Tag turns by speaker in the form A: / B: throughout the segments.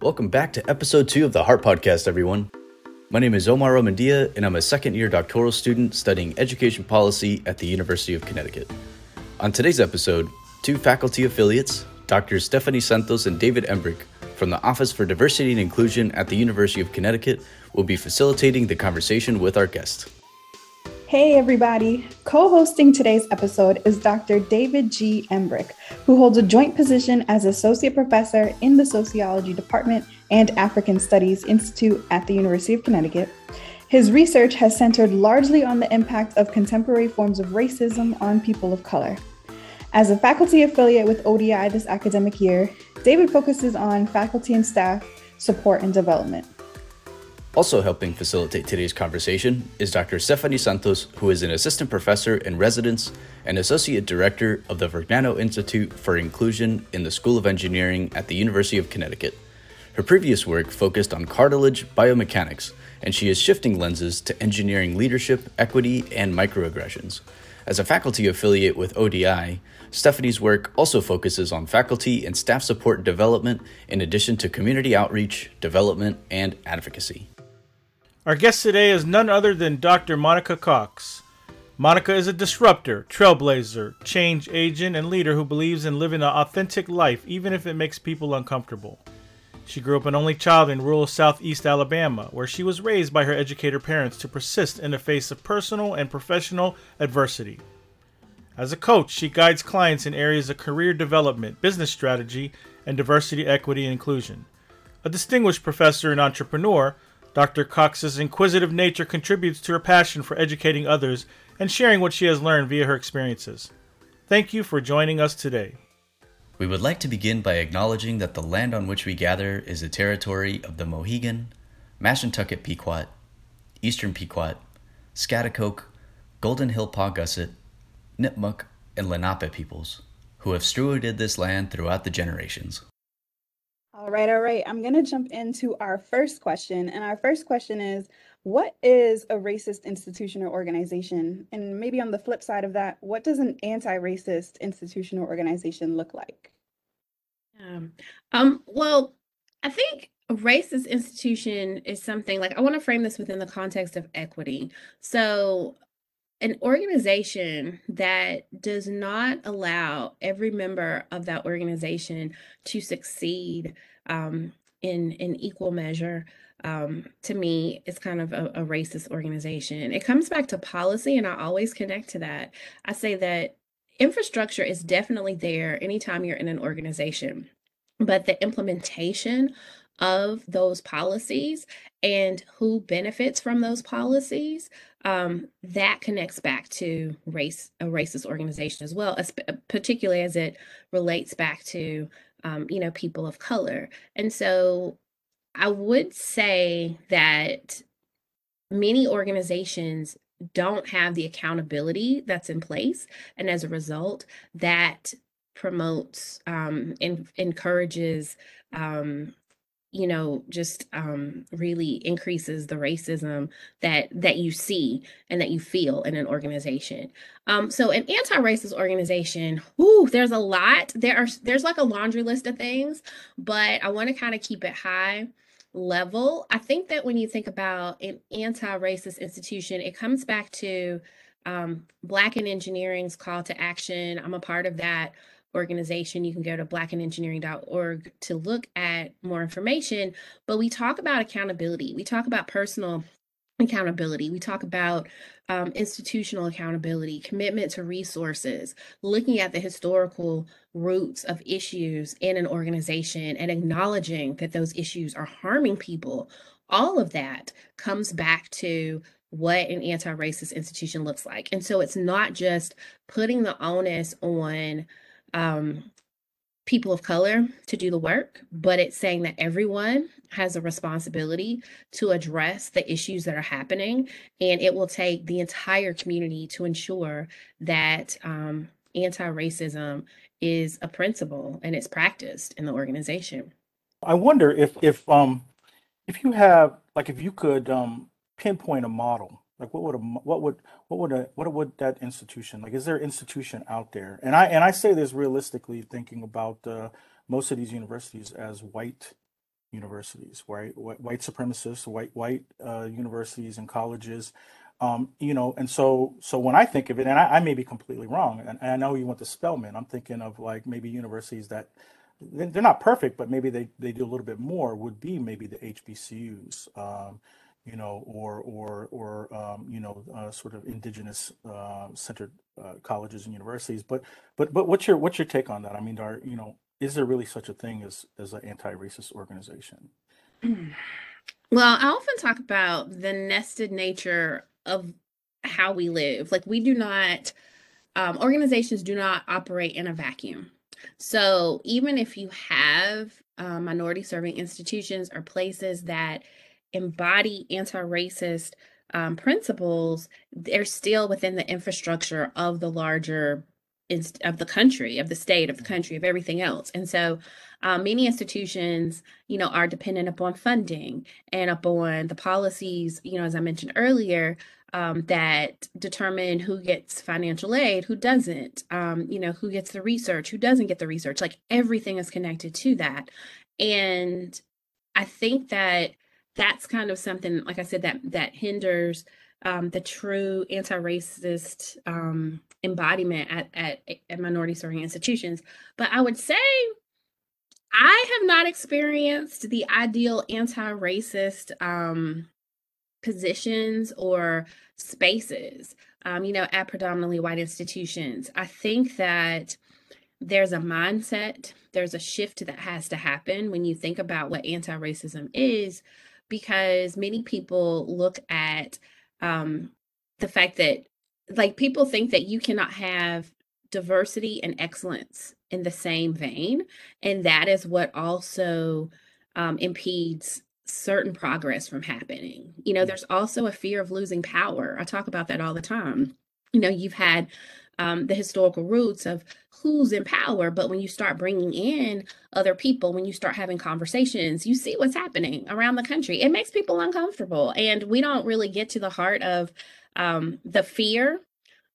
A: Welcome back to episode two of the Heart Podcast, everyone. My name is Omar Romandia, and I'm a second year doctoral student studying education policy at the University of Connecticut. On today's episode, two faculty affiliates, Drs. Stephanie Santos and David Embrick, from the Office for Diversity and Inclusion at the University of Connecticut, will be facilitating the conversation with our guest.
B: Hey, everybody. Co hosting today's episode is Dr. David G. Embrick, who holds a joint position as Associate Professor in the Sociology Department and African Studies Institute at the University of Connecticut. His research has centered largely on the impact of contemporary forms of racism on people of color. As a faculty affiliate with ODI this academic year, David focuses on faculty and staff support and development.
A: Also helping facilitate today's conversation is Dr. Stephanie Santos, who is an assistant professor in residence and associate director of the Vergnano Institute for Inclusion in the School of Engineering at the University of Connecticut. Her previous work focused on cartilage biomechanics, and she is shifting lenses to engineering leadership, equity, and microaggressions. As a faculty affiliate with ODI, Stephanie's work also focuses on faculty and staff support development in addition to community outreach, development, and advocacy.
C: Our guest today is none other than Dr. Monica Cox. Monica is a disruptor, trailblazer, change agent, and leader who believes in living an authentic life even if it makes people uncomfortable. She grew up an only child in rural southeast Alabama, where she was raised by her educator parents to persist in the face of personal and professional adversity. As a coach, she guides clients in areas of career development, business strategy, and diversity, equity, and inclusion. A distinguished professor and entrepreneur, Dr. Cox's inquisitive nature contributes to her passion for educating others and sharing what she has learned via her experiences. Thank you for joining us today.
A: We would like to begin by acknowledging that the land on which we gather is the territory of the Mohegan, Mashantucket Pequot, Eastern Pequot, Schaghticoke, Golden Hill Paugussett, Nipmuc, and Lenape peoples, who have stewarded this land throughout the generations.
B: All right, all right. I'm going to jump into our first question. And our first question is What is a racist institution or organization? And maybe on the flip side of that, what does an anti racist institution or organization look like?
D: Um, um, well, I think a racist institution is something like I want to frame this within the context of equity. So, an organization that does not allow every member of that organization to succeed um, in in equal measure um, to me it's kind of a, a racist organization. It comes back to policy and i always connect to that. I say that infrastructure is definitely there anytime you're in an organization but the implementation of those policies and who benefits from those policies um, that connects back to race a racist organization as well as, particularly as it relates back to um, you know people of color. And so i would say that many organizations don't have the accountability that's in place and as a result that promotes um, and encourages um, you know just um really increases the racism that that you see and that you feel in an organization. Um so an anti-racist organization whoo there's a lot. There are there's like a laundry list of things but i want to kind of keep it high level. I think that when you think about an anti-racist institution it comes back to um, black in engineering's call to action. I'm a part of that organization. You can go to blackinengineering.org to look at more information. But we talk about accountability, we talk about personal accountability, we talk about um, institutional accountability, commitment to resources, looking at the historical roots of issues in an organization and acknowledging that those issues are harming people. All of that comes back to what an anti racist institution looks like. And so it's not just putting the onus on um, people of color to do the work, but it's saying that everyone has a responsibility to address the issues that are happening. And it will take the entire community to ensure that um, anti racism is a principle and it's practiced in the organization.
E: I wonder if, if, um, if you have, like, if you could um, pinpoint a model like what would a what would what would a what would that institution like? Is there an institution out there? And I and I say this realistically, thinking about uh, most of these universities as white universities, right? White, white supremacists, white white uh, universities and colleges, um, you know. And so, so when I think of it, and I, I may be completely wrong, and, and I know you went to Spelman, I'm thinking of like maybe universities that they're not perfect, but maybe they, they do a little bit more. Would be maybe the HBCUs. Um, you know, or or or um, you know, uh, sort of indigenous uh, centered uh, colleges and universities. But but but what's your what's your take on that? I mean, are you know, is there really such a thing as as an anti-racist organization?
D: Well, I often talk about the nested nature of how we live. Like we do not, um, organizations do not operate in a vacuum. So even if you have uh, minority serving institutions or places that embody anti-racist um, principles, they're still within the infrastructure of the larger of the country, of the state, of the country, of everything else. And so um, many institutions, you know, are dependent upon funding and upon the policies, you know, as I mentioned earlier, um, that determine who gets financial aid, who doesn't, um, you know, who gets the research, who doesn't get the research. Like everything is connected to that. And I think that that's kind of something, like I said, that that hinders um, the true anti-racist um, embodiment at, at, at minority serving institutions. But I would say I have not experienced the ideal anti-racist um, positions or spaces, um, you know, at predominantly white institutions. I think that there's a mindset, there's a shift that has to happen when you think about what anti-racism is because many people look at um, the fact that like people think that you cannot have diversity and excellence in the same vein and that is what also um, impedes certain progress from happening. You know mm. there's also a fear of losing power. I talk about that all the time. You know you've had um, the historical roots of who's in power. But when you start bringing in other people, when you start having conversations, you see what's happening around the country. It makes people uncomfortable. And we don't really get to the heart of um, the fear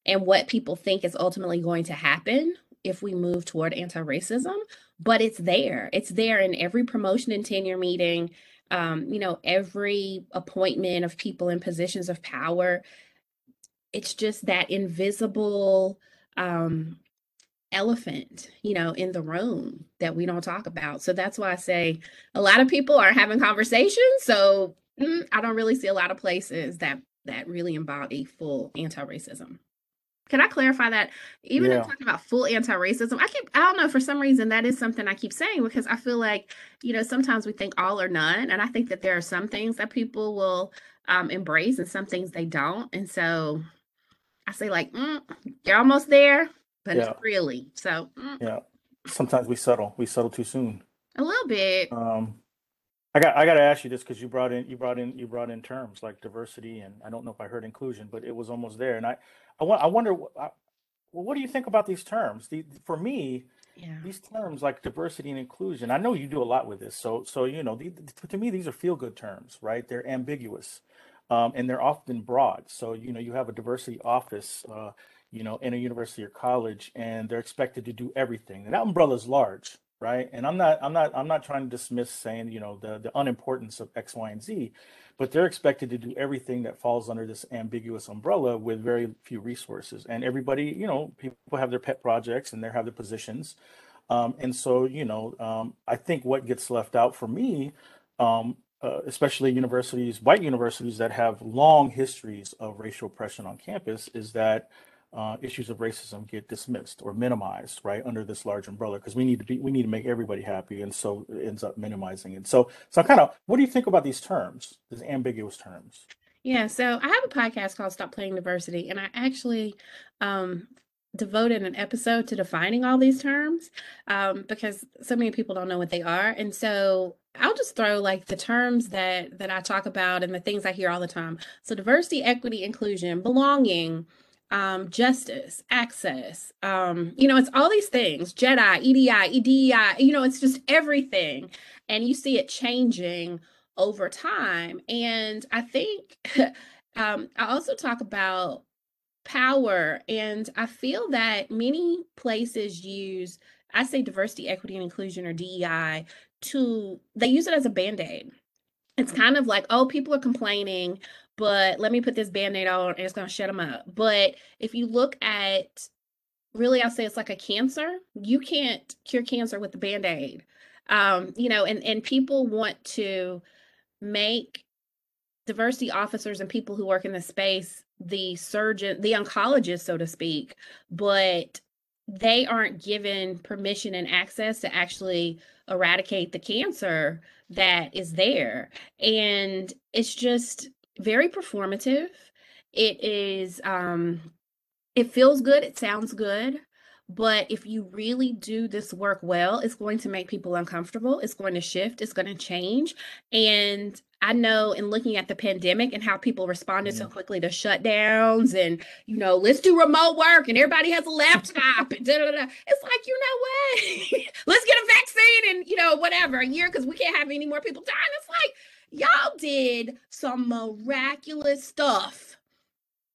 D: and what people think is ultimately going to happen if we move toward anti racism. But it's there, it's there in every promotion and tenure meeting. Um, you know, every appointment of people in positions of power it's just that invisible um, elephant, you know, in the room that we don't talk about. So that's why I say a lot of people are having conversations. So mm, I don't really see a lot of places that that really embody full anti-racism. Can I clarify that? Even yeah. in talking about full anti-racism, I keep I don't know for some reason that is something I keep saying because I feel like you know sometimes we think all or none, and I think that there are some things that people will um, embrace and some things they don't, and so I say like, mm, you're almost there, but yeah. it's really so.
E: Mm. Yeah, sometimes we settle. We settle too soon.
D: A little bit.
E: Um, I got I got to ask you this because you brought in you brought in you brought in terms like diversity and I don't know if I heard inclusion, but it was almost there. And I I, I wonder, I, well, what do you think about these terms? The, for me, yeah. these terms like diversity and inclusion. I know you do a lot with this, so so you know, the, to me, these are feel good terms, right? They're ambiguous um, and they're often broad. So you know you have a diversity office, uh, you know, in a university or college, and they're expected to do everything. And that umbrella is large, right? And I'm not I'm not I'm not trying to dismiss saying you know the the unimportance of X, Y, and Z, but they're expected to do everything that falls under this ambiguous umbrella with very few resources. And everybody, you know, people have their pet projects and they have their positions. Um, and so, you know, um, I think what gets left out for me um, uh, especially universities, white universities that have long histories of racial oppression on campus, is that uh, issues of racism get dismissed or minimized, right, under this large umbrella, because we need to be, we need to make everybody happy, and so it ends up minimizing it. So, so kind of, what do you think about these terms, these ambiguous terms?
D: Yeah, so I have a podcast called Stop Playing Diversity, and I actually um, devoted an episode to defining all these terms um, because so many people don't know what they are. And so I'll just throw like the terms that that I talk about and the things I hear all the time. So diversity, equity, inclusion, belonging, um, justice, access. Um, you know, it's all these things. JEDI, EDI, EDI. You know, it's just everything, and you see it changing over time. And I think um, I also talk about power, and I feel that many places use I say diversity, equity, and inclusion or DEI to they use it as a band-aid. It's kind of like oh people are complaining but let me put this band-aid on and it's going to shut them up. But if you look at really i'll say it's like a cancer you can't cure cancer with the band-aid. Um you know and and people want to make diversity officers and people who work in the space the surgeon the oncologist so to speak but they aren't given permission and access to actually eradicate the cancer that is there and it's just very performative it is um it feels good it sounds good but if you really do this work well, it's going to make people uncomfortable. It's going to shift. It's going to change. And I know in looking at the pandemic and how people responded so quickly to shutdowns and, you know, let's do remote work and everybody has a laptop and da, da, da. It's like, you know what? let's get a vaccine and, you know, whatever, a year because we can't have any more people dying. It's like, y'all did some miraculous stuff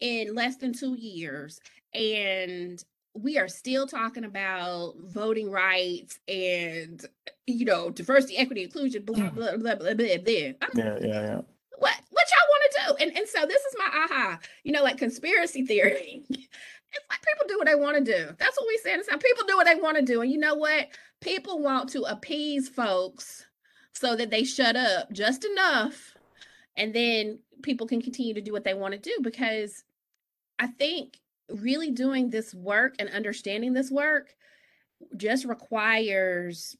D: in less than two years. And we are still talking about voting rights and you know diversity, equity, inclusion, blah hmm. blah blah blah blah. blah.
E: Yeah, yeah, yeah.
D: What what y'all want to do? And and so this is my aha. You know, like conspiracy theory. it's like people do what they want to do. That's what we say. It's how people do what they want to do. And you know what? People want to appease folks so that they shut up just enough, and then people can continue to do what they want to do because I think really doing this work and understanding this work just requires,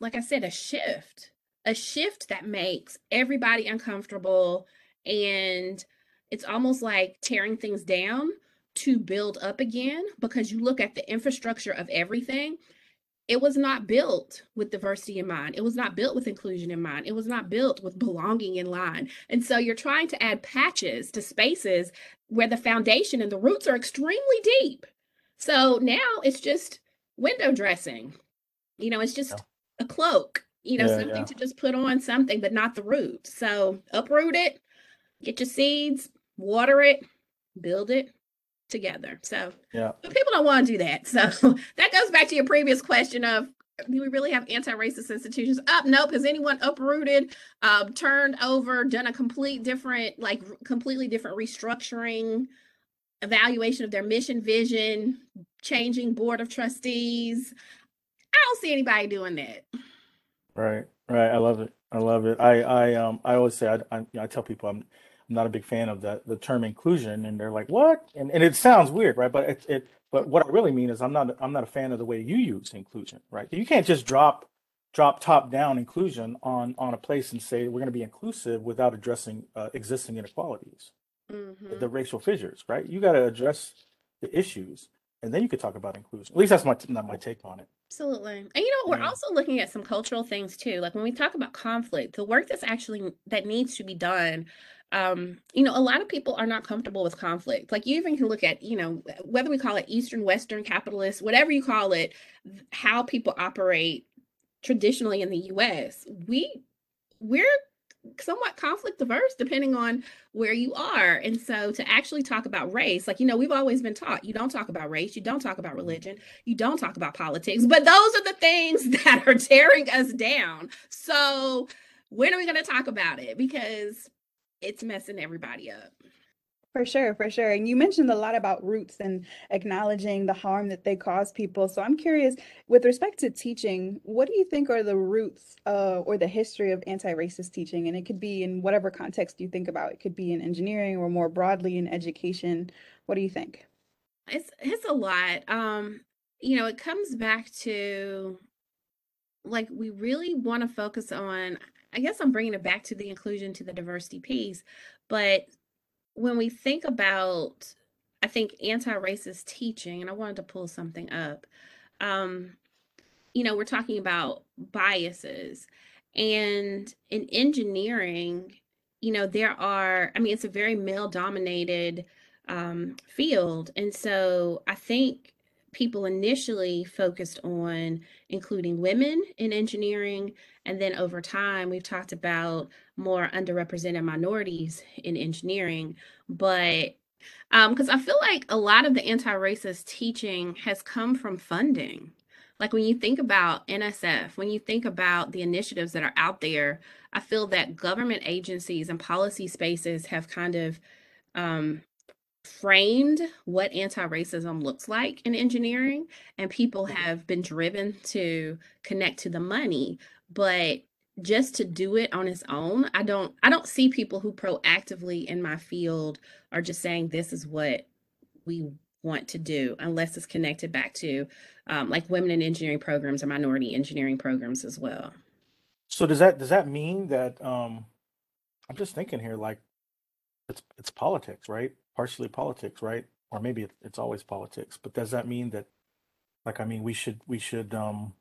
D: like I said, a shift, a shift that makes everybody uncomfortable. And it's almost like tearing things down to build up again because you look at the infrastructure of everything it was not built with diversity in mind. It was not built with inclusion in mind. It was not built with belonging in line. And so you're trying to add patches to spaces where the foundation and the roots are extremely deep. So now it's just window dressing. You know, it's just yeah. a cloak, you know, yeah, something yeah. to just put on something, but not the root. So uproot it, get your seeds, water it, build it, together. So
E: yeah,
D: but people don't want to do that. So that goes back to your previous question of do we really have anti-racist institutions up? Nope. Has anyone uprooted, um, turned over, done a complete different, like completely different restructuring, evaluation of their mission, vision, changing board of trustees? I don't see anybody doing that.
E: Right, right. I love it. I love it. I, I, um, I always say, I, I, I tell people I'm I'm not a big fan of the the term inclusion, and they're like, "What?" And and it sounds weird, right? But it, it but what I really mean is I'm not I'm not a fan of the way you use inclusion, right? You can't just drop drop top down inclusion on on a place and say we're going to be inclusive without addressing uh, existing inequalities, mm-hmm. the racial fissures, right? You got to address the issues, and then you could talk about inclusion. At least that's my not my take on it.
D: Absolutely. And you know, we're yeah. also looking at some cultural things too. Like when we talk about conflict, the work that's actually that needs to be done um, you know, a lot of people are not comfortable with conflict. Like you even can look at, you know, whether we call it Eastern, Western, capitalist, whatever you call it, how people operate traditionally in the US. We we're somewhat conflict diverse depending on where you are. And so to actually talk about race, like, you know, we've always been taught you don't talk about race, you don't talk about religion, you don't talk about politics, but those are the things that are tearing us down. So when are we going to talk about it? Because it's messing everybody up.
B: For sure, for sure. And you mentioned a lot about roots and acknowledging the harm that they cause people. So I'm curious, with respect to teaching, what do you think are the roots uh, or the history of anti-racist teaching? And it could be in whatever context you think about. It could be in engineering or more broadly in education. What do you think?
D: It's it's a lot. Um, you know, it comes back to like we really want to focus on I guess I'm bringing it back to the inclusion to the diversity piece. But when we think about, I think, anti racist teaching, and I wanted to pull something up, um, you know, we're talking about biases. And in engineering, you know, there are, I mean, it's a very male dominated um, field. And so I think people initially focused on including women in engineering. And then over time, we've talked about more underrepresented minorities in engineering. But because um, I feel like a lot of the anti racist teaching has come from funding. Like when you think about NSF, when you think about the initiatives that are out there, I feel that government agencies and policy spaces have kind of um, framed what anti-racism looks like in engineering and people
E: Mhm.
D: have been driven to connect to the money but just to do it on its own i don't i don't see people who proactively in my field are just saying this is what we want to do unless it's connected back to um, like women in engineering programs or minority engineering programs as well
E: So does that does that mean that um I'm just thinking here like it's it's politics, right? Partially politics, right? Or maybe it's always politics. But does that mean that like I mean we should we should um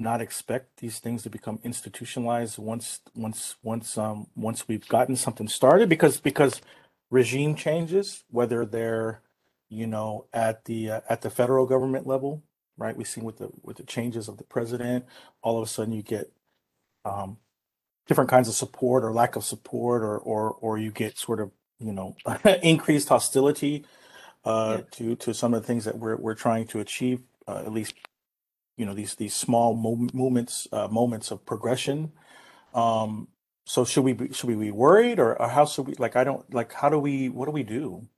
E: not expect these things to become institutionalized once once once um once we've gotten something started because because regime changes whether they're you know at the uh, at the federal government level right we see with the with the changes of the president all of a sudden you get um different kinds of support or lack of support or or or you get sort of you know increased hostility uh
C: Yeah.
E: to to some of the things that we're we're trying to achieve uh, at least you know these these small mo- movements uh, moments of progression um so should we be should we be worried or, or how should we like i don't like how do we what do we do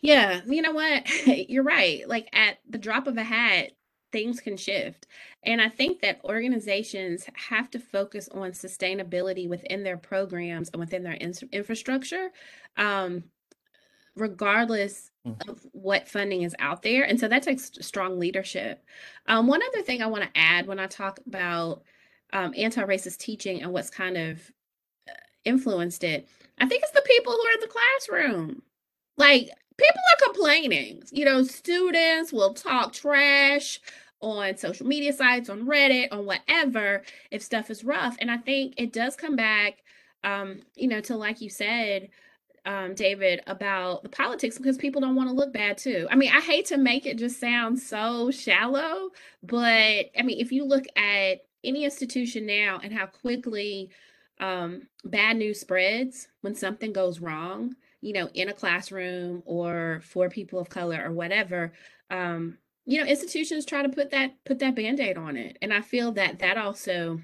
D: Yeah, you know what? You're right. Like at the drop of a hat, things can shift. And I think that organizations have to focus on sustainability within their programs and within their ins- infrastructure, um, regardless
E: Mhm.
D: of what funding is out there. And so that takes strong leadership. Um, one other thing I want to add when I talk about um, anti racist teaching and what's kind of uh, influenced it, I think it's the people who are in the classroom. Like people are complaining. You know, students will talk trash on social media sites, on Reddit, on whatever, if stuff is rough. And I think it does come back, um, you know, to like you said, um, David, about the politics because people don't want to look bad too. I mean, I hate to make it just sound so shallow, but I mean, if you look at any institution now and how quickly um, bad news spreads when something goes wrong, you know, in a classroom or for people of color or whatever, um, you know, institutions try to put that put that band-aid on it. And I feel that that also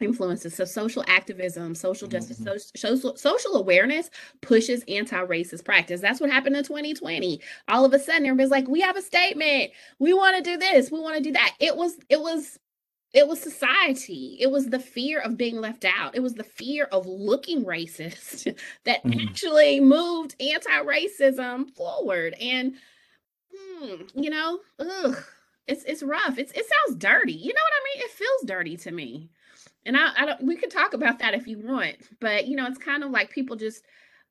D: influences. So social activism social justice
E: Mhm.
D: so, social social awareness pushes anti-racist practice. That's what happened in 2020 all of a sudden everybody's like we have a statement. We want to do this. We want to do that. It was it was it was society. It was the fear of being left out. It was the fear of looking racist that
E: Mhm.
D: actually moved anti-racism forward. And hmm, you know ugh, it's it's rough. It's it sounds dirty. You know what i mean? It feels dirty to me and I, I don't we could talk about that if you want but you know it's kind of like people just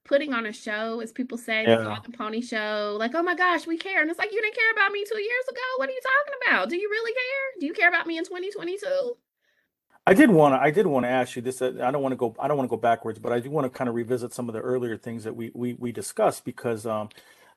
D: putting on a show as people say the
E: Yeah.
D: Dog and pony show like oh my gosh we care and it's like you didn't care about me two years ago what are you talking about do you really care do you care about me in 2022
E: I did want to. I did want to ask you this. uh, I don't want to go. I don't want to go backwards, but I do want to kind of revisit some of the earlier things that we we, we discussed because um,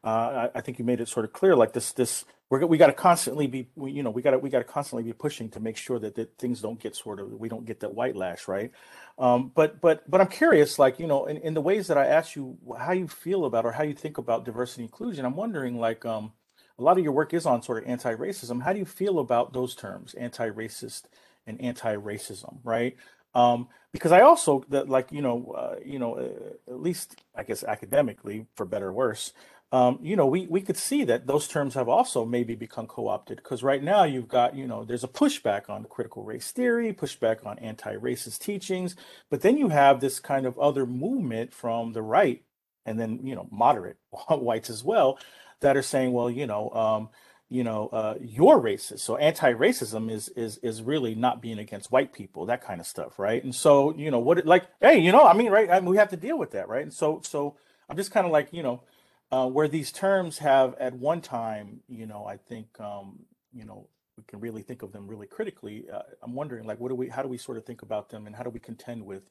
E: uh, I, I think you made it sort of clear. Like this, this we're we got to constantly be. We, you know, we got to we got to constantly be pushing to make sure that, that things don't get sort of we don't get that white lash, right? Um, but but but I'm curious, like you know, in, in the ways that I asked you how you feel about or how you think about diversity inclusion. I'm wondering, like, um, a lot of your work is on sort of anti-racism. How do you feel about those terms, anti-racist? and anti-racism, right? Um, because I also that like you know uh, you know uh, at least I guess academically for better or worse, um, you know we we could see that those terms have also maybe become co-opted because right now you've got you know there's a pushback on critical race theory, pushback on anti-racist teachings, but then you have this kind of other movement from the right and then you know moderate whites as well that are saying well you know um, you know, uh, you're racist. So anti-racism is is is really not being against white people, that kind of stuff, right? And so, you know, what it like, hey, you know, I mean, right? I mean, we have to deal with that, right? And so, so I'm just kind of like, you know, uh, where these terms have at one time, you know, I think, um, you know, we can really think of them really critically. Uh, I'm wondering, like, what do we, how do we sort of think about them, and how do we contend with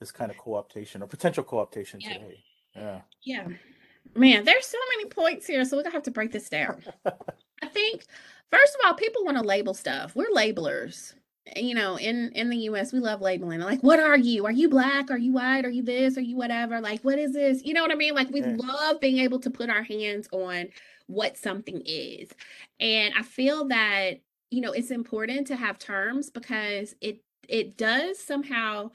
E: this kind of co-optation or potential co-optation
D: Yeah.
E: today? Yeah.
D: Yeah. Man, there's so many points here, so we're gonna have to break this down. I think first of all, people want to label stuff. We're labelers. You know, in in the US, we love labeling. Like, what are you? Are you black? Are you white? Are you this? Are you whatever? Like, what is this? You know what I mean? Like, we
E: Yeah.
D: love being able to put our hands on what something is. And I feel that you know, it's important to have terms because it it does somehow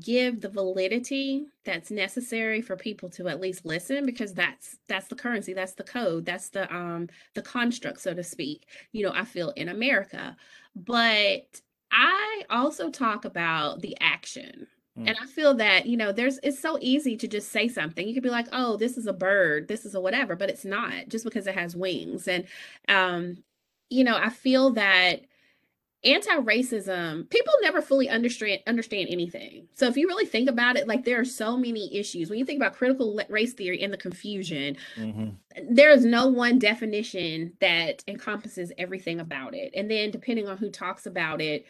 D: give the validity that's necessary for people to at least listen because that's that's the currency that's the code that's the um the construct so to speak you know i feel in america but i also talk about the action mm. and i feel that you know there's it's so easy to just say something you could be like oh this is a bird this is a whatever but it's not just because it has wings and um you know i feel that anti-racism people never fully understand understand anything. So if you really think about it like there are so many issues. When you think about critical race theory and the confusion mm-hmm. there is no one definition that encompasses everything about it. And then depending on who talks about it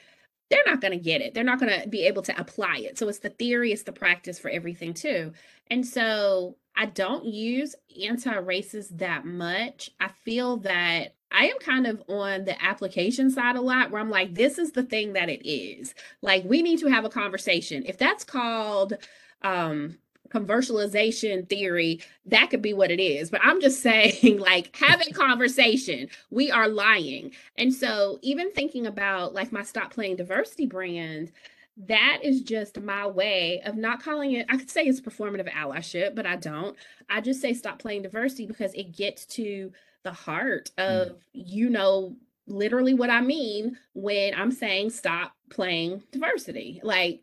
D: they're not going to get it. They're not going to be able to apply it. So it's the theory it's the practice for everything too. And so i don't use anti-racist that much. I feel that I am kind of on the application side a lot where I'm like, this is the thing that it is. Like, we need to have a conversation. If that's called um conversationalization theory, that could be what it is. But I'm just saying, like, have a conversation. We are lying. And so, even thinking about like my Stop Playing Diversity brand, that is just my way of not calling it, I could say it's performative allyship, but I don't. I just say stop playing diversity because it gets to the heart mm. of mm. you know literally what I mean when I'm saying stop playing diversity. Like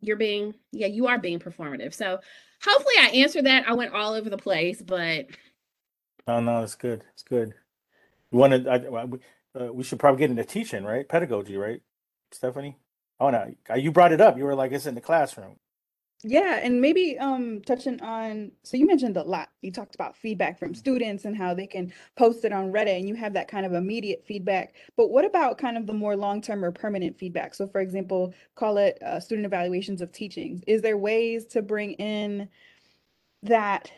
D: you're being yeah, you are being performative. So hopefully I answered that. I went all over the place, but
E: Oh no, it's good. It's good. You wanted I, uh, we should probably get into teaching, right? Pedagogy, right, Stephanie? Oh no, you brought it up. You were like, it's in the classroom.
B: Yeah, and maybe um touching on so you mentioned a lot. You talked about feedback from students and how they can post it on Reddit and you have that kind of immediate feedback. But what about kind of the more long-term or permanent feedback? So for example, call it uh, student evaluations of teaching. Is there ways to bring in that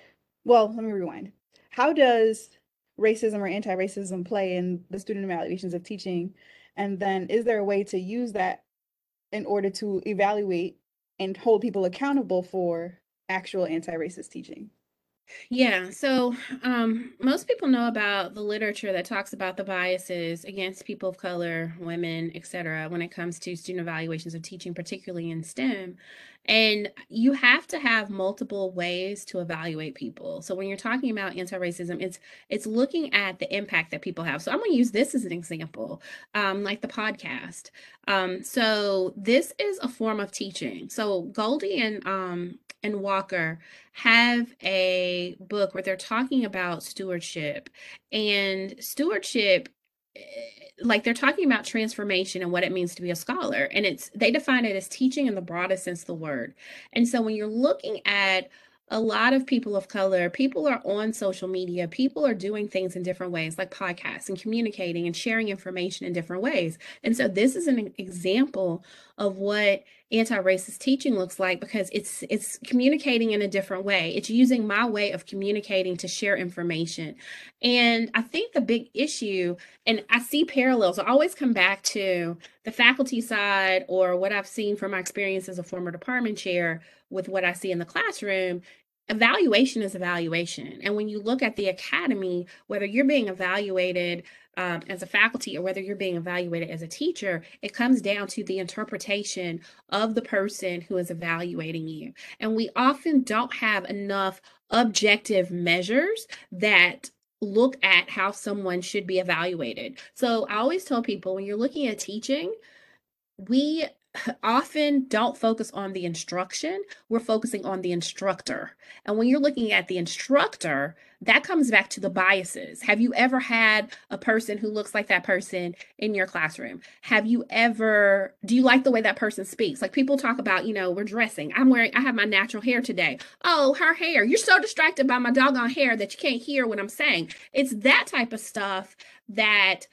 B: well, let me rewind. How does racism or anti-racism play in the student evaluations of teaching? And then is there a way to use that in order to evaluate and hold people accountable for actual anti-racist teaching.
D: Yeah, so um, most people know about the literature that talks about the biases against people of color, women, etc., when it comes to student evaluations of teaching, particularly in STEM. And you have to have multiple ways to evaluate people. So when you're talking about anti-racism, it's it's looking at the impact that people have. So I'm going to use this as an example, um, like the podcast. Um, so this is a form of teaching. So Golde and um, and Walker have a book where they're talking about stewardship, and stewardship eh, like they're talking about transformation and what it means to be a scholar and it's they define it as teaching in the broadest sense of the word. And so when you're looking at a lot of people of color, people are on social media, people are doing things in different ways, like podcasts and communicating and sharing information in different ways. And so this is an example of what anti-racist teaching looks like because it's it's communicating in a different way. It's using my way of communicating to share information. And I think the big issue, and I see parallels, I always come back to the faculty side or what I've seen from my experience as a former department chair with what I see in the classroom evaluation is evaluation. And when you look at the academy, whether you're being evaluated um, as a faculty or whether you're being evaluated as a teacher, it comes down to the interpretation of the person who is evaluating you. And we often don't have enough objective measures that look at how someone should be evaluated. So I always tell people when you're looking at teaching, we often don't focus on the instruction, we're focusing on the instructor. And when you're looking at the instructor, that comes back to the biases. Have you ever had a person who looks like that person in your classroom? Have you ever, do you like the way that person speaks? Like people talk about, you know, we're dressing. I'm wearing, I have my natural hair today. Oh, her hair. You're so distracted by my doggone hair that you can't hear what I'm saying. It's that type of stuff that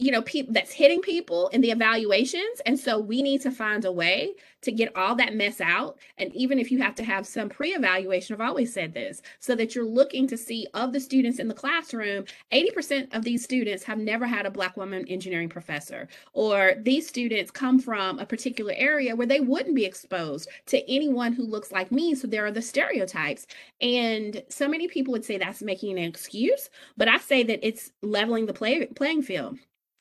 D: you know people that's hitting people in the evaluations. And so we need to find a way to get all that mess out. And even if you have to have some pre-evaluation i've always said this so that you're looking to see of the students in the classroom 80% of these students have never had a black woman engineering professor. Or these students come from a particular area where they wouldn't be exposed to anyone who looks like me so there are the stereotypes. And so many people would say that's making an excuse but i say that it's leveling the play, playing field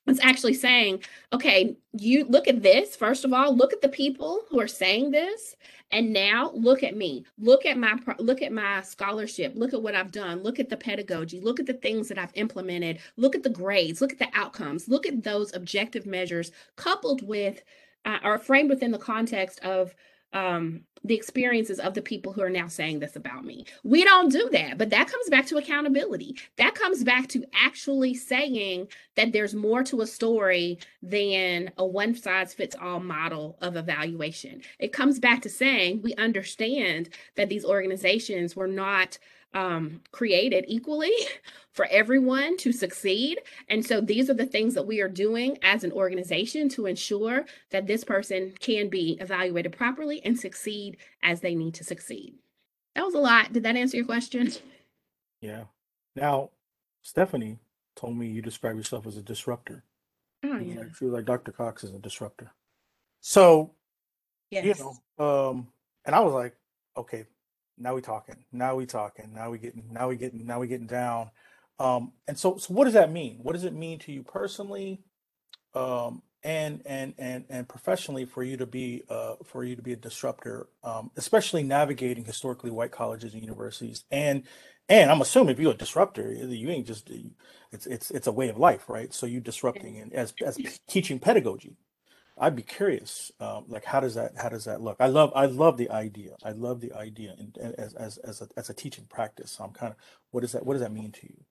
D: it's actually saying, okay, you look at this. First of all, look at the people who are saying this, and now look at me. Look at my look at my scholarship. Look at what I've done. Look at the pedagogy. Look at the things that I've implemented. Look at the grades. Look at the outcomes. Look at those objective measures coupled with uh, or framed within the context of um, the experiences of the people who are now saying this about me. We don't do that, but that comes back to accountability. That comes back to actually saying that there's more to a story than a one size fits all model of evaluation. It comes back to saying we understand that these organizations were not um, created equally for everyone to succeed. And so these are the things that we are doing as an organization to ensure that this person can be evaluated properly and succeed as they need to succeed. That was a lot. Did that answer your question?
E: Yeah. Now, Stephanie told me you describe yourself as a disruptor.
D: Oh,
E: She was
D: yeah.
E: like- She was like, Dr. Cox is a disruptor. So,
D: Yes.
E: you know, um, and I was like, okay, now we talking, now we talking, now we getting, now we getting, now we getting down. Um, and so, so what does that mean? What does it mean to you personally, um, and and and and professionally for you to be uh, for you to be a disruptor, um, especially navigating historically white colleges and universities, and and I'm assuming if you're a disruptor, you ain't just it's it's it's a way of life, right? So you disrupting and as as teaching pedagogy. I'd be curious, um, like how does that how does that look? I love I love the idea. I love the idea and, as as as a as a teaching practice. So I'm kind of what does that what does that mean to you?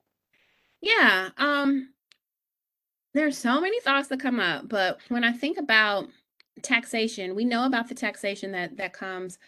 D: Yeah. Um, there's so many thoughts that come up, but when I think about taxation, we know about the taxation that that comes.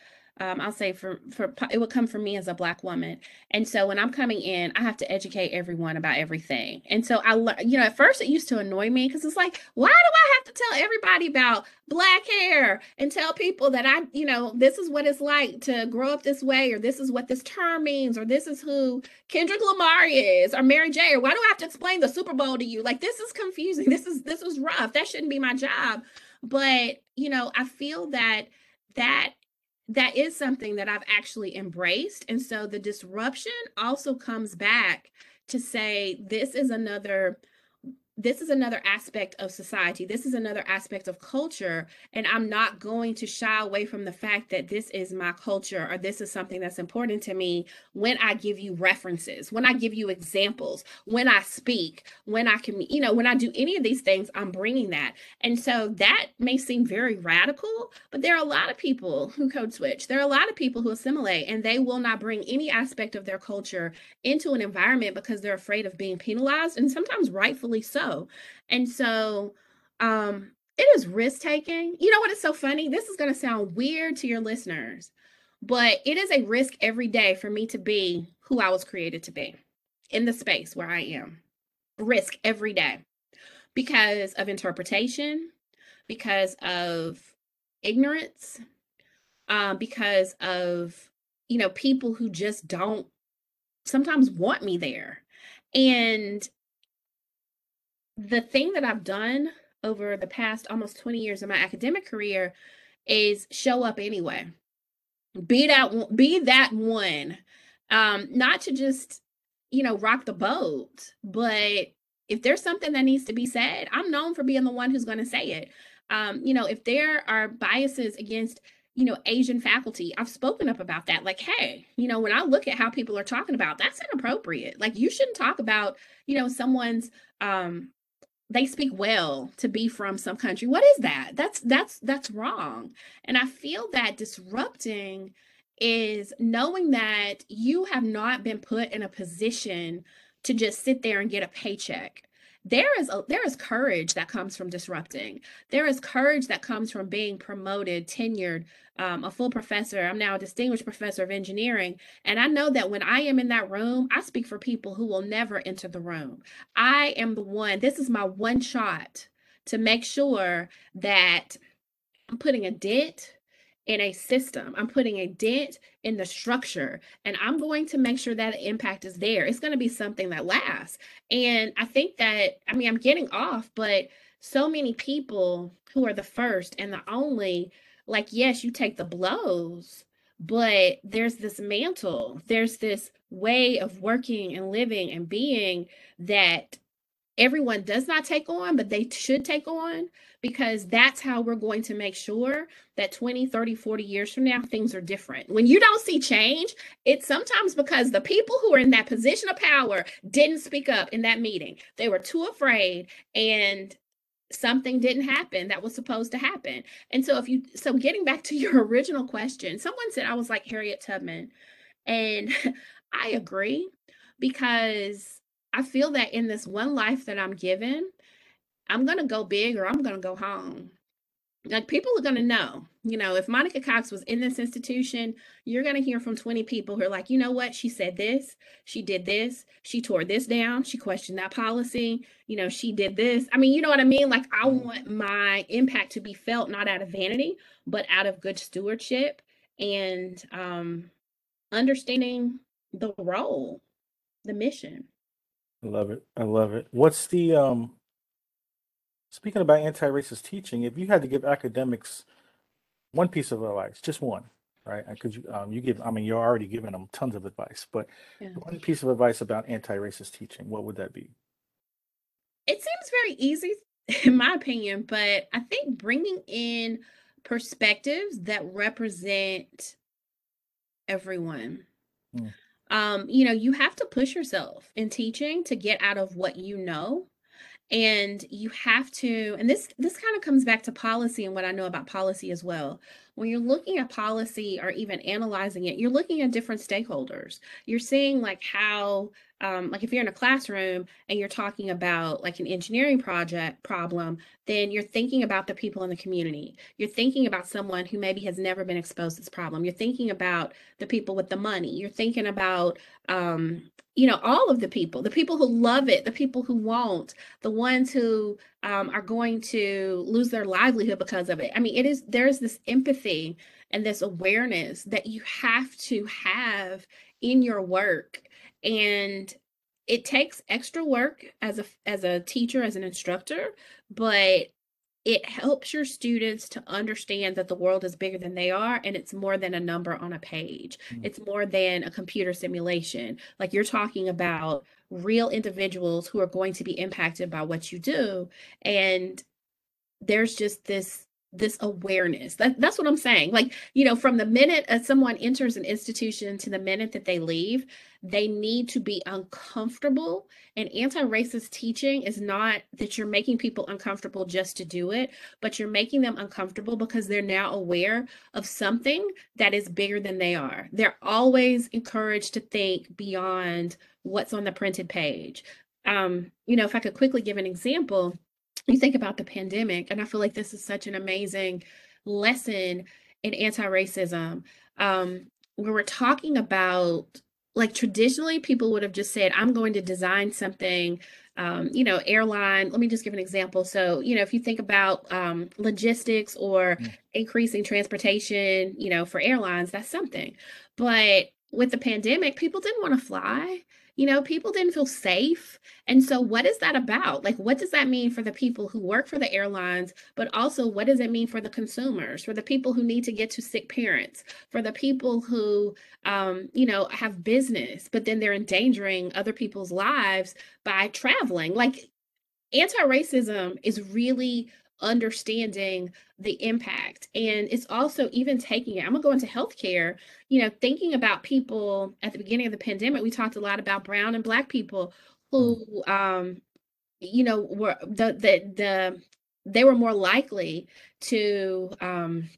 D: Um, I'll say for for it would come from me as a black woman, and so when I'm coming in, I have to educate everyone about everything. And so I, you know, at first it used to annoy me because it's like, why do I have to tell everybody about black hair and tell people that I, you know, this is what it's like to grow up this way, or this is what this term means, or this is who Kendrick Lamar is or Mary J. Or why do I have to explain the Super Bowl to you? Like this is confusing. This is this is rough. That shouldn't be my job. But you know, I feel that that that is something that I've actually embraced. And so the disruption also comes back to say this is another this is another aspect of society. This is another aspect of culture. And I'm not going to shy away from the fact that this is my culture or this is something that's important to me when I give you references, when I give you examples, when I speak, when I can, you know, when I do any of these things, I'm bringing that. And so that may seem very radical, but there are a lot of people who code switch. There are a lot of people who assimilate and they will not bring any aspect of their culture into an environment because they're afraid of being penalized and sometimes rightfully so. And so um it is risk taking. You know what is so funny? This is going to sound weird to your listeners, but it is a risk every day for me to be who I was created to be in the space where I am. Risk every day because of interpretation, because of ignorance, um, because of you know people who just don't sometimes want me there. And the thing that I've done over the past almost 20 years of my academic career is show up anyway. Be that be that one. Um, not to just, you know, rock the boat, but if there's something that needs to be said, I'm known for being the one who's going to say it. Um, you know, if there are biases against you know, Asian faculty, I've spoken up about that. Like, hey, you know, when I look at how people are talking about, that's inappropriate. Like, you shouldn't talk about, you know, someone's um they speak well to be from some country. What is that? That's that's that's wrong. And I feel that disrupting is knowing that you have not been put in a position to just sit there and get a paycheck. There is a there is courage that comes from disrupting. There is courage that comes from being promoted, tenured, um, a full professor. I'm now a distinguished professor of engineering. And I know that when I am in that room, I speak for people who will never enter the room. I am the one, this is my one shot to make sure that I'm putting a dent in a system. I'm putting a dent in the structure and I'm going to make sure that impact is there. It's going to be something that lasts. And I think that, I mean, I'm getting off, but so many people who are the first and the only, like, yes, you take the blows, but there's this mantle, there's this way of working and living and being that everyone does not take on, but they should take on because that's how we're going to make sure that 20, 30, 40 years from now, things are different. When you don't see change, it's sometimes because the people who are in that position of power didn't speak up in that meeting. They were too afraid and something didn't happen that was supposed to happen. And so if you so getting back to your original question, someone said I was like Harriet Tubman. And I agree because I feel that in this one life that I'm given, I'm going to go big or I'm going to go home. Like people are going to know, you know, if Monica Cox was in this institution, you're going to hear from 20 people who are like, you know what? She said this, she did this, she tore this down, she questioned that policy, you know, she did this. I mean, you know what I mean? Like, I mm-hmm. want my impact to be felt not out of vanity, but out of good stewardship and um, understanding the role, the mission.
E: I love it. I love it. What's the um speaking about anti-racist teaching, if you had to give academics one piece of advice, just one, right? Because you um you give I mean you're already giving them tons of advice, but
D: Yeah.
E: one piece of advice about anti-racist teaching, what would that be?
D: It seems very easy, in my opinion, but I think bringing in perspectives that represent everyone.
E: Mm.
D: Um, you know, you have to push yourself in teaching to get out of what you know. And you have to, and this this kind of comes back to policy and what I know about policy as well. When you're looking at policy or even analyzing it, you're looking at different stakeholders. You're seeing like how um, like if you're in a classroom and you're talking about like an engineering project problem, then you're thinking about the people in the community. You're thinking about someone who maybe has never been exposed to this problem. You're thinking about the people with the money. You're thinking about, um, you know, all of the people, the people who love it, the people who won't, the ones who um, are going to lose their livelihood because of it. I mean, it is, there's this empathy and this awareness that you have to have in your work and it takes extra work as a as a teacher as an instructor but it helps your students to understand that the world is bigger than they are and it's more than a number on a page mm-hmm. it's more than a computer simulation like you're talking about real individuals who are going to be impacted by what you do and there's just this this awareness. That, that's what I'm saying. Like, you know, from the minute uh, someone enters an institution to the minute that they leave, they need to be uncomfortable. And anti racist teaching is not that you're making people uncomfortable just to do it, but you're making them uncomfortable because they're now aware of something that is bigger than they are. They're always encouraged to think beyond what's on the printed page. Um, you know, if I could quickly give an example you think about the pandemic, and I feel like this is such an amazing lesson in anti-racism. Um, where we're talking about like traditionally people would have just said, I'm going to design something, um, you know, airline. Let me just give an example. So, you know, if you think about um, logistics or mm. increasing transportation, you know, for airlines, that's something. But with the pandemic, people didn't want to fly you know, people didn't feel safe. And so, what is that about? Like, what does that mean for the people who work for the airlines, but also what does it mean for the consumers, for the people who need to get to sick parents, for the people who, um, you know, have business, but then they're endangering other people's lives by traveling? Like, anti racism is really understanding the impact. And it's also even taking it. I'm gonna go into healthcare, you know, thinking about people at the beginning of the pandemic, we talked a lot about brown and black people who mm. um, you know, were the the the they were more likely to um,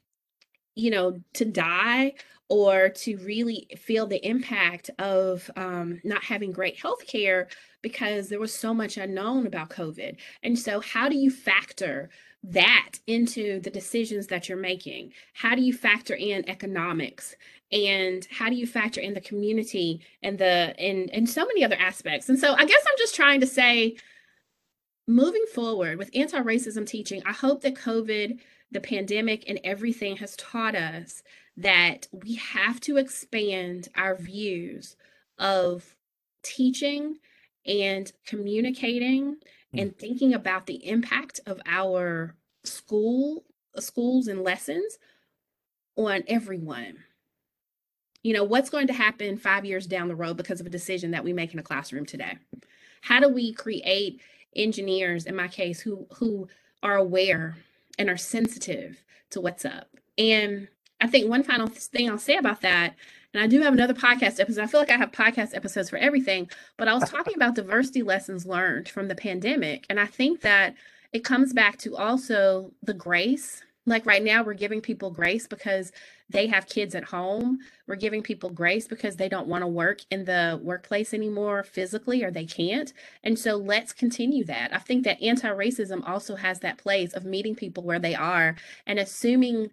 D: you know, to die or to really feel the impact of um, not having great health care because there was so much unknown about COVID. And so, how do you factor that into the decisions that you're making? How do you factor in economics? And how do you factor in the community and the and and so many other aspects? And so I guess I'm just trying to say moving forward with anti-racism teaching, I hope that COVID, the pandemic, and everything has taught us that we have to expand our views of teaching and communicating Mm. and thinking about the impact of our school schools and lessons on everyone you know what's going to happen five years down the road because of a decision that we make in a classroom today how do we create engineers in my case who who are aware and are sensitive to what's up. And I think one final thing I'll say about that, and I do have another podcast episode. I feel like I have podcast episodes for everything, but I was talking about diversity lessons learned from the pandemic. And I think that it comes back to also the grace. Like right now, we're giving people grace because they have kids at home. We're giving people grace because they don't want to work in the workplace anymore physically or they can't. And so let's continue that. I think that anti racism also has that place of meeting people where they are and assuming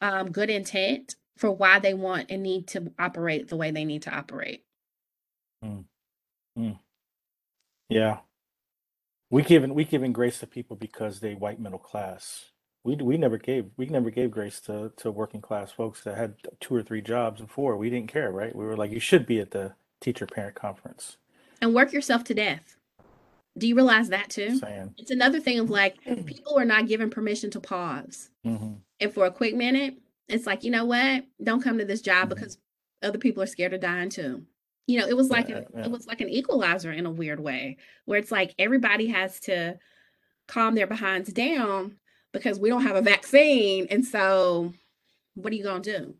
D: um, good intent for why they want and need to operate the way they need to operate.
E: Mm. Mm. Yeah. We given we giving grace to people because they white middle class. We we never gave we never gave grace to to working class folks that had two or three jobs and four. We didn't care, right? We were like, you should be at the teacher parent conference.
D: And work yourself to death. Do you realize that too?
E: Saying.
D: It's another thing of like people are not given permission to pause.
E: Mm-hmm.
D: And for a quick minute, it's like, you know what? Don't come to this job
E: Mhm.
D: because other people are scared of dying too. You know, it was like
E: Yeah,
D: a,
E: yeah.
D: it was like an equalizer in a weird way, where it's like everybody has to calm their behinds down because we don't have a vaccine. And so what are you gonna do?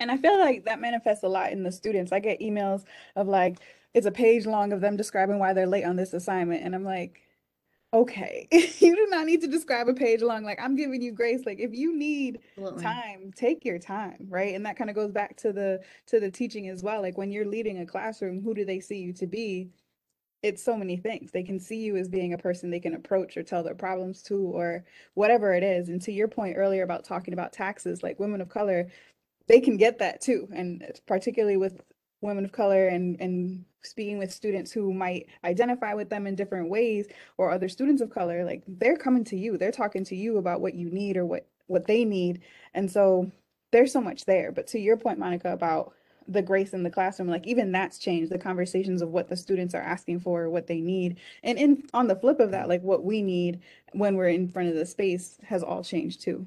B: And I feel like that manifests a lot in the students. I get emails of like, it's a page long of them describing why they're late on this assignment. And I'm like, okay, you do not need to describe a page long. Like, I'm giving you grace. Like, if you need
D: Absolutely.
B: time, take your time, right? And that kind of goes back to the to the teaching as well. Like when you're leading a classroom, who do they see you to be? It's so many things. They can see you as being a person they can approach or tell their problems to or whatever it is. And to your point earlier about talking about taxes, like women of color, they can get that too. And it's particularly with women of color and and speaking with students who might identify with them in different ways or other students of color, like they're coming to you. They're talking to you about what you need or what what they need. And so there's so much there. But to your point, Monica, about the grace in the classroom, like even that's changed the conversations of what the students are asking for, what they need. And in on the flip of that, like what we need when we're in front of the space has all changed too.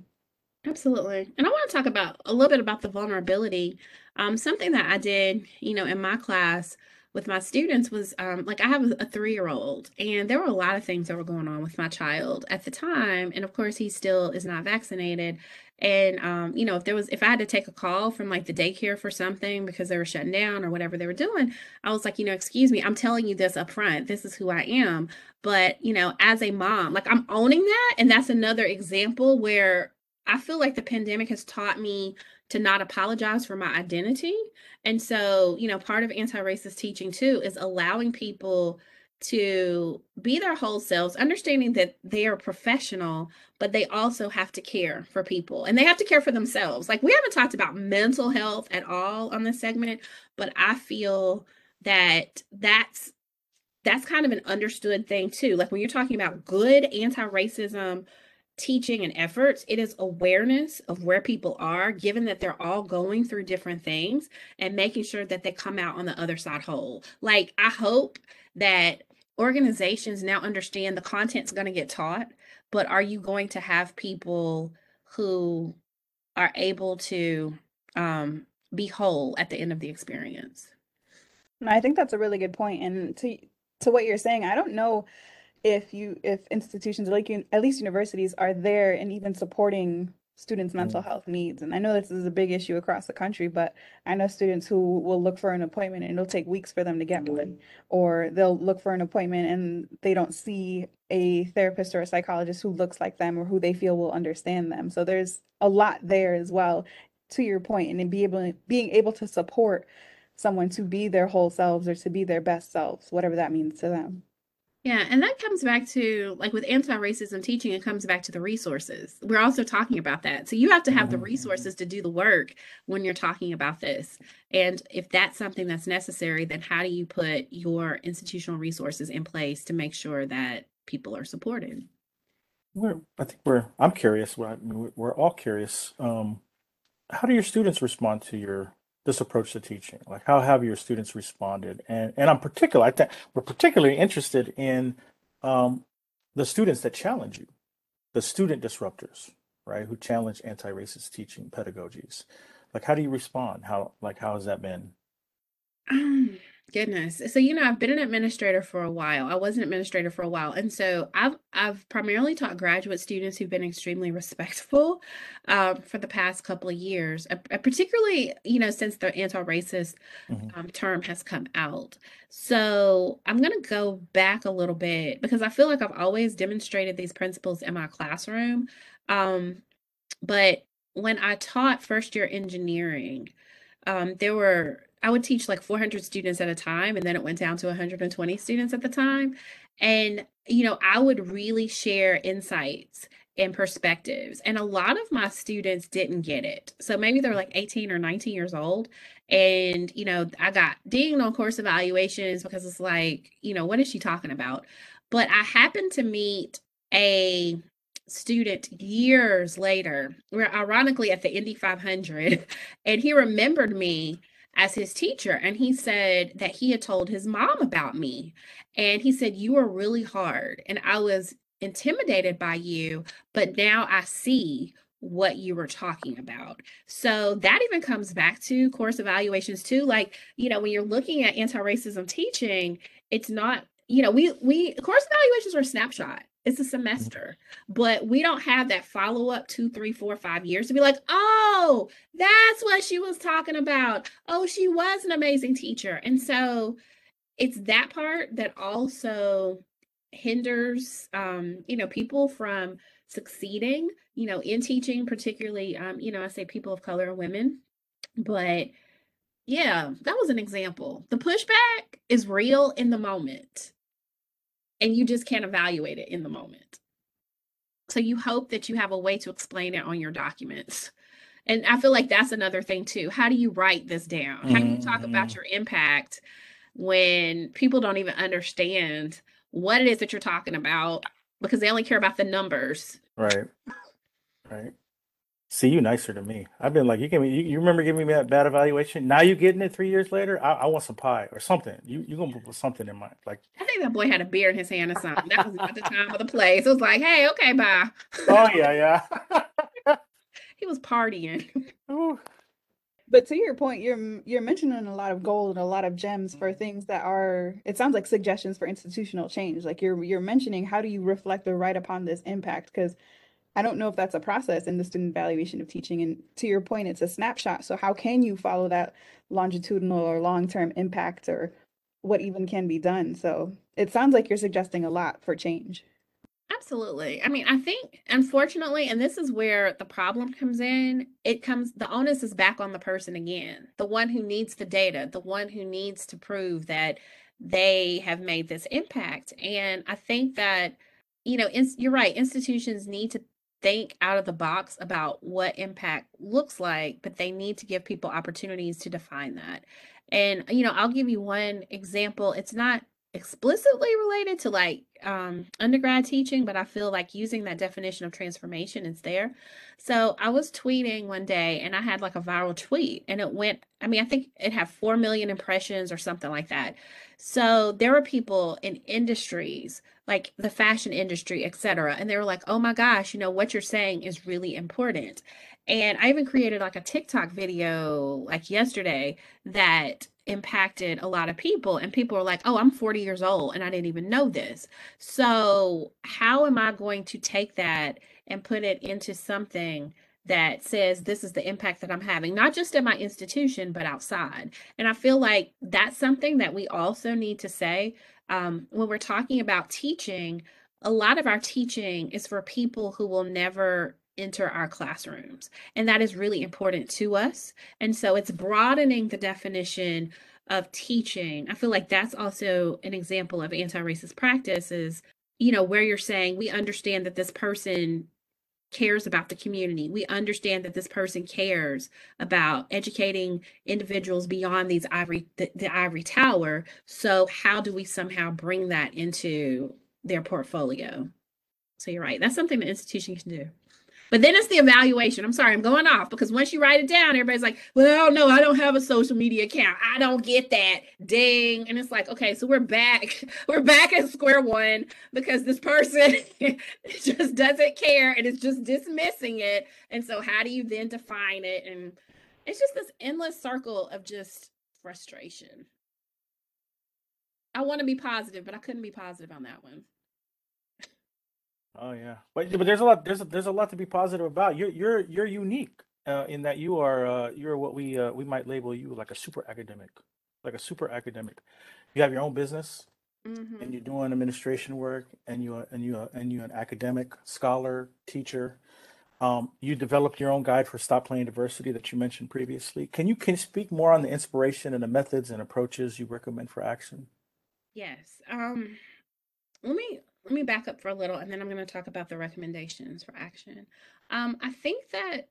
D: Absolutely. And I want to talk about a little bit about the vulnerability. Um, something that I did, you know, in my class with my students was um, like I have a, a three-year-old, and there were a lot of things that were going on with my child at the time. And of course, he still is not vaccinated. And um, you know, if there was if I had to take a call from like the daycare for something because they were shutting down or whatever they were doing, I was like, you know, excuse me, I'm telling you this up front. This is who I am. But, you know, as a mom, like I'm owning that. And that's another example where I feel like the pandemic has taught me to not apologize for my identity. And so, you know, part of anti racist teaching too is allowing people to be their whole selves, understanding that they are professional, but they also have to care for people and they have to care for themselves. Like, we haven't talked about mental health at all on this segment, but I feel that that's that's kind of an understood thing too. Like when you're talking about good anti-racism teaching and efforts, it is awareness of where people are, given that they're all going through different things, and making sure that they come out on the other side whole. Like I hope that organizations now understand the content's going to get taught, but are you going to have people who are able to um, be whole at the end of the experience?
B: I think that's a really good point. And to to what you're saying, I don't know if you if institutions like at least universities are there and even supporting students' mental mm. health needs. And I know this is a big issue across the country, but I know students who will look for an appointment and it'll take weeks for them to get one, mm. or they'll look for an appointment and they don't see a therapist or a psychologist who looks like them or who they feel will understand them. So there's a lot there as well, to your point, and be able being able to support someone to be their whole selves or to be their best selves, whatever that means to them.
D: Yeah, and that comes back to like with anti-racism teaching, it comes back to the resources. We're also talking about that. So you have to have the
E: Mhm.
D: resources to do the work when you're talking about this. And if that's something that's necessary, then how do you put your institutional resources in place to make sure that people are supported?
E: We're, I think we're, I'm curious, we're, we're we're all curious. Um, how do your students respond to your, this approach to teaching? Like, how have your students responded? And, and I'm particular, I think we're particularly interested in, um, the students that challenge you, the student disruptors, right? Who challenge anti-racist teaching pedagogies. Like, how do you respond? How, like, how has that been?
D: Um, goodness. So, you know, I've been an administrator for a while. I was an administrator for a while. And so I've I've primarily taught graduate students who've been extremely respectful um, for the past couple of years, uh, uh, particularly, you know, since the anti-racist
E: Mhm.
D: um, term has come out. So I'm going to go back a little bit because I feel like I've always demonstrated these principles in my classroom. Um, but when I taught first year engineering, um, there were I would teach like 400 students at a time, and then it went down to 120 students at the time. And, you know, I would really share insights and perspectives. And a lot of my students didn't get it. So maybe they're like 18 or 19 years old. And, you know, I got dinged on course evaluations because it's like, you know, what is she talking about? But I happened to meet a student years later. We're ironically at the Indy 500, and he remembered me as his teacher. And he said that he had told his mom about me. And he said, You are really hard. And I was intimidated by you, but now I see what you were talking about. So that even comes back to course evaluations too. Like, you know, when you're looking at anti-racism teaching, it's not, you know, we we course evaluations are a snapshot. It's a semester, but we don't have that follow up two, three, four, five years to be like, oh, that's what she was talking about. Oh, she was an amazing teacher. And so it's that part that also hinders, um, you know, people from succeeding, you know, in teaching, particularly, um, you know, I say people of color and women. But yeah, that was an example. The pushback is real in the moment and you just can't evaluate it in the moment. So you hope that you have a way to explain it on your documents. And I feel like that's another thing too. How do you write this down? How do you talk about
E: Mhm.
D: your impact when people don't even understand what it is that you're talking about because they only care about the numbers?
E: Right. Right. See, you nicer to me. I've been like, you give me, you, you remember giving me that bad evaluation? Now you getting it three years later? I, I want some pie or something. You you gonna put something in mind? Like,
D: I think that boy had a beer in his hand or something. That was not the time of the place. It was like, hey, okay, bye.
E: oh yeah, yeah.
D: He was partying.
E: Ooh.
B: But to your point, you're you're mentioning a lot of gold and a lot of gems for things that are it sounds like suggestions for institutional change. Like you're you're mentioning how do you reflect or write upon this impact? Because I don't know if that's a process in the student evaluation of teaching. And to your point, it's a snapshot. So how can you follow that longitudinal or long-term impact or what even can be done? So it sounds like you're suggesting a lot for change.
D: Absolutely. I mean, I think unfortunately, and this is where the problem comes in, it comes the onus is back on the person again, the one who needs the data, the one who needs to prove that they have made this impact. And I think that, you know, ins- you're right, institutions need to think out of the box about what impact looks like, but they need to give people opportunities to define that. And, you know, I'll give you one example. It's not explicitly related to like um, undergrad teaching, but I feel like using that definition of transformation is there. So I was tweeting one day and I had like a viral tweet and it went, I mean, I think it had 4 million impressions or something like that. So there were people in industries like the fashion industry, et cetera. And they were like, oh my gosh, you know, what you're saying is really important. And I even created like a TikTok video like yesterday that impacted a lot of people. And people are like, oh, I'm 40 years old and I didn't even know this. So, how am I going to take that and put it into something that says this is the impact that I'm having, not just in my institution, but outside? And I feel like that's something that we also need to say um, when we're talking about teaching. A lot of our teaching is for people who will never enter our classrooms. And that is really important to us. And so it's broadening the definition of teaching. I feel like that's also an example of anti-racist practices, you know, where you're saying we understand that this person cares about the community. We understand that this person cares about educating individuals beyond these ivory the, the ivory tower. So how do we somehow bring that into their portfolio? So you're right. That's something the institution can do. But then it's the evaluation. I'm sorry, I'm going off because once you write it down, everybody's like, well, no, I don't have a social media account. I don't get that. Ding. And it's like, okay, so we're back. We're back at square one because this person just doesn't care and is just dismissing it. And so how do you then define it? And it's just this endless circle of just frustration. I want to be positive, but I couldn't be positive on that one.
E: Oh yeah, but but there's a lot there's a, there's a lot to be positive about. You're you're you're unique uh, in that you are uh, you're what we uh, we might label you like a super academic, like a super academic. You have your own business,
D: Mm-hmm.
E: and you're doing administration work, and you and you and you're an academic scholar teacher. Um, you developed your own guide for stop playing diversity that you mentioned previously. Can you can you speak more on the inspiration and the methods and approaches you recommend for action?
D: Yes. Um, let me let me back up for a little, and then I'm going to talk about the recommendations for action. Um, I think that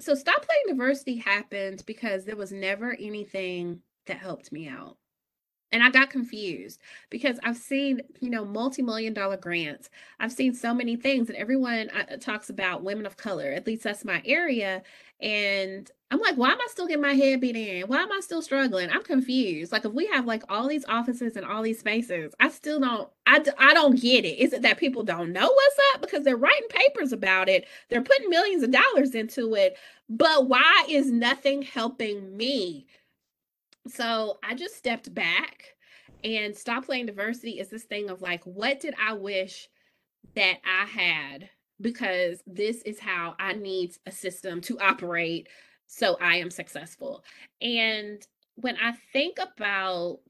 D: so stop playing diversity happened because there was never anything that helped me out. And I got confused because I've seen, you know, multi-million dollar grants. I've seen so many things, and everyone uh, talks about women of color. At least that's my area. And I'm like, why am I still getting my head beat in? Why am I still struggling? I'm confused. Like, if we have like all these offices and all these spaces, I still don't, I, I don't get it. Is it that people don't know what's up because they're writing papers about it? They're putting millions of dollars into it, but why is nothing helping me? So I just stepped back and stop playing diversity is this thing of like, what did I wish that I had? Because this is how I need a system to operate so I am successful. And when I think about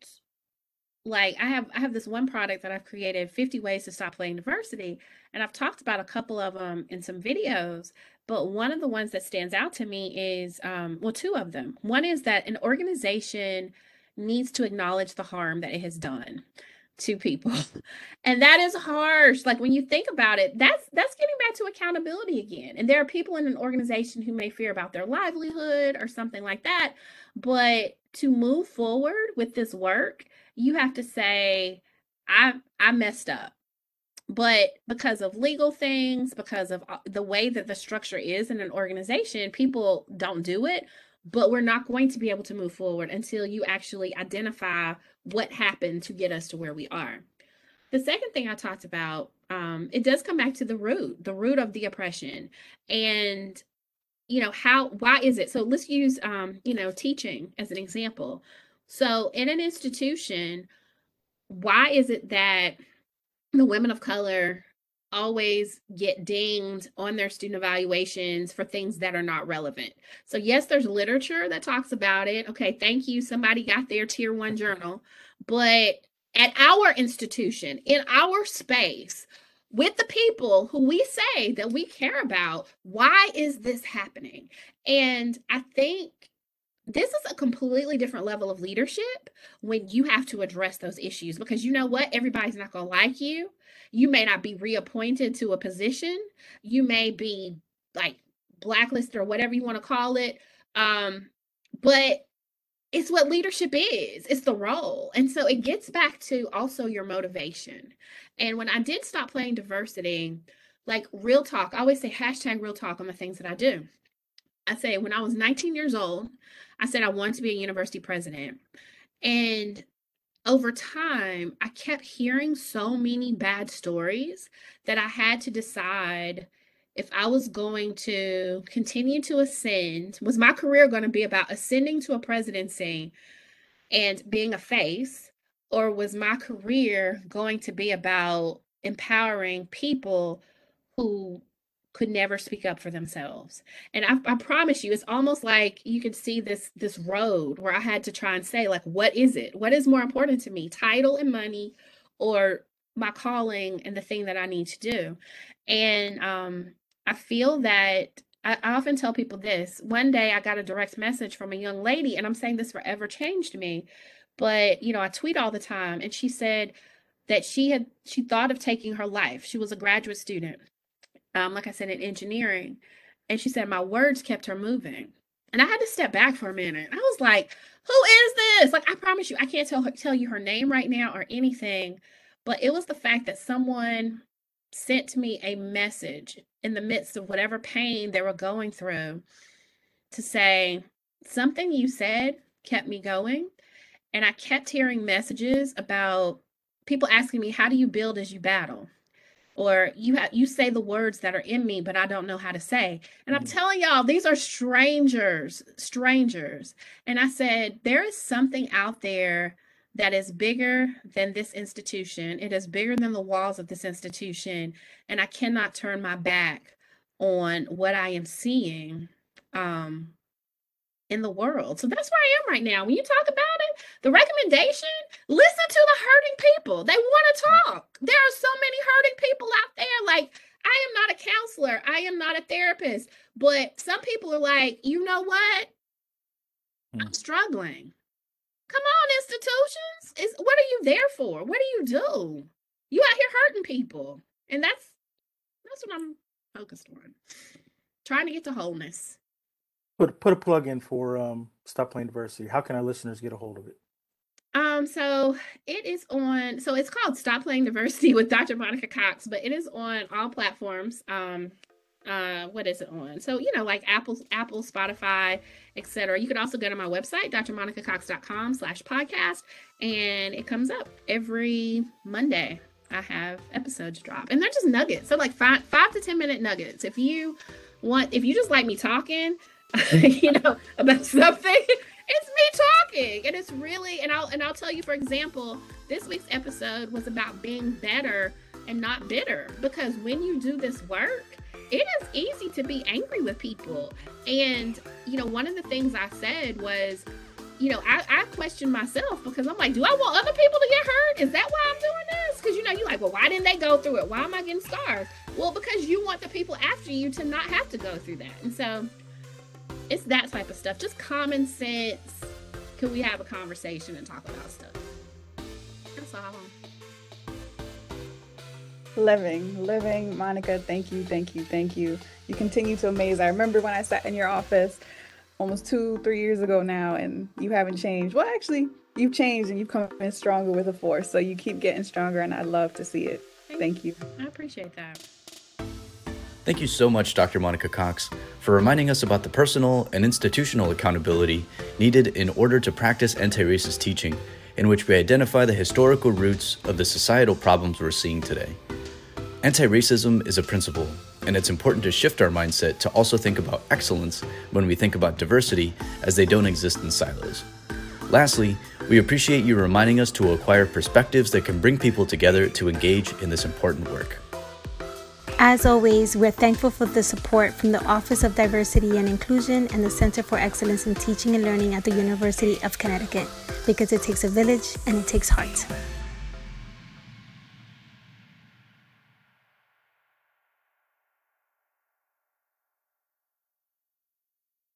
D: like I have I have this one product that I've created 50 ways to stop playing diversity and I've talked about a couple of them in some videos but one of the ones that stands out to me is um well two of them one is that an organization needs to acknowledge the harm that it has done to people. And that is harsh. Like when you think about it that's that's getting back to accountability again. And there are people in an organization who may fear about their livelihood or something like that. But to move forward with this work you have to say i i messed up. But because of legal things because of uh, the way that the structure is in an organization people don't do it but we're not going to be able to move forward until you actually identify what happened to get us to where we are. The second thing i talked about um, it does come back to the root the root of the oppression. And you know how why is it? So let's use um, you know teaching as an example. So in an institution why is it that the women of color always get dinged on their student evaluations for things that are not relevant. So yes, there's literature that talks about it. Okay, thank you. Somebody got their tier 1 mm-hmm. journal. But at our institution, in our space, with the people who we say that we care about, why is this happening? And I think this is a completely different level of leadership when you have to address those issues because you know what? Everybody's not going to like you. You may not be reappointed to a position. You may be like blacklisted or whatever you want to call it um but it's what leadership is. It's the role. And so it gets back to also your motivation. And when i did stop playing diversity like real talk i always say hashtag real talk on the things that i do I say when I was 19 years old, I said I wanted to be a university president. And over time, I kept hearing so many bad stories that I had to decide if I was going to continue to ascend, was my career going to be about ascending to a presidency and being a face, or was my career going to be about empowering people who could never speak up for themselves. And I, I, promise you it's almost like you could see this this road where i had to try and say like what is it? What is more important to me title and money or my calling and the thing that i need to do? And um i feel that I, I often tell people this one day i got a direct message from a young lady and i'm saying this forever changed me but you know i tweet all the time and she said that she had she thought of taking her life. She was a graduate student um, like I said, in engineering. And she said my words kept her moving. And I had to step back for a minute. I was like, who is this? Like, I promise you, I can't tell her, tell you her name right now or anything. But it was the fact that someone sent me a message in the midst of whatever pain they were going through to say, something you said kept me going. And I kept hearing messages about people asking me, how do you build as you battle? Or you have you say the words that are in me but i don't know how to say. And i'm
E: Mhm.
D: telling y'all these are strangers strangers. And i said there is something out there that is bigger than this institution. It is bigger than the walls of this institution and i cannot turn my back on what i am seeing. Um in the world. So that's where i am right now. When you talk about it the recommendation listen to the hurting people. They want to talk. There are so many hurting people out there. Like i am not a counselor. I am not a therapist. But some people are like you know what? I'm
E: Hmm.
D: struggling. Come on institutions. Is what are you there for? What do you do? You out here hurting people. And that's that's what i'm focused on. Trying to get to wholeness
E: Put put a plug in for um, Stop Playing Diversity. How can our listeners get a hold of it?
D: Um, so it is on, so it's called Stop Playing Diversity with Dr. Monica Cox, but it is on all platforms. Um, uh, what is it on? So, you know, like Apple, Apple, Spotify, etc. You could also go to my website, drmonicacox.com slash podcast, and it comes up every Monday. I have episodes drop, and they're just nuggets. So like five, five to 10 minute nuggets. If you want, if you just like me talking, you know, about something, it's me talking and it's really and i'll and i'll tell you for example this week's episode was about being better and not bitter because when you do this work it is easy to be angry with people. And you know one of the things i said was you know i, I question myself because i'm like do i want other people to get hurt? Is that why i'm doing this? Because you know you're like well why didn't they go through it? Why am i getting scars? Well because you want the people after you to not have to go through that. And so it's that type of stuff just common sense can we have a conversation and talk about stuff that's all
B: Living, living, Monica, thank you, thank you, thank you. You continue to amaze. I remember when I sat in your office almost two, three years ago now, and you haven't changed. Well, actually, you've changed and you've come in stronger with a force. So you keep getting stronger, and I love to see it. Thank you.
D: i appreciate that
A: Thank you so much, Dr. Monica Cox, for reminding us about the personal and institutional accountability needed in order to practice anti racist teaching, in which we identify the historical roots of the societal problems we're seeing today. Anti racism is a principle, and it's important to shift our mindset to also think about excellence when we think about diversity, as they don't exist in silos. Lastly, we appreciate you reminding us to acquire perspectives that can bring people together to engage in this important work.
F: As always, we're thankful for the support from the Office of Diversity and Inclusion and the Center for Excellence in Teaching and Learning at the University of Connecticut because it takes a village and it takes heart.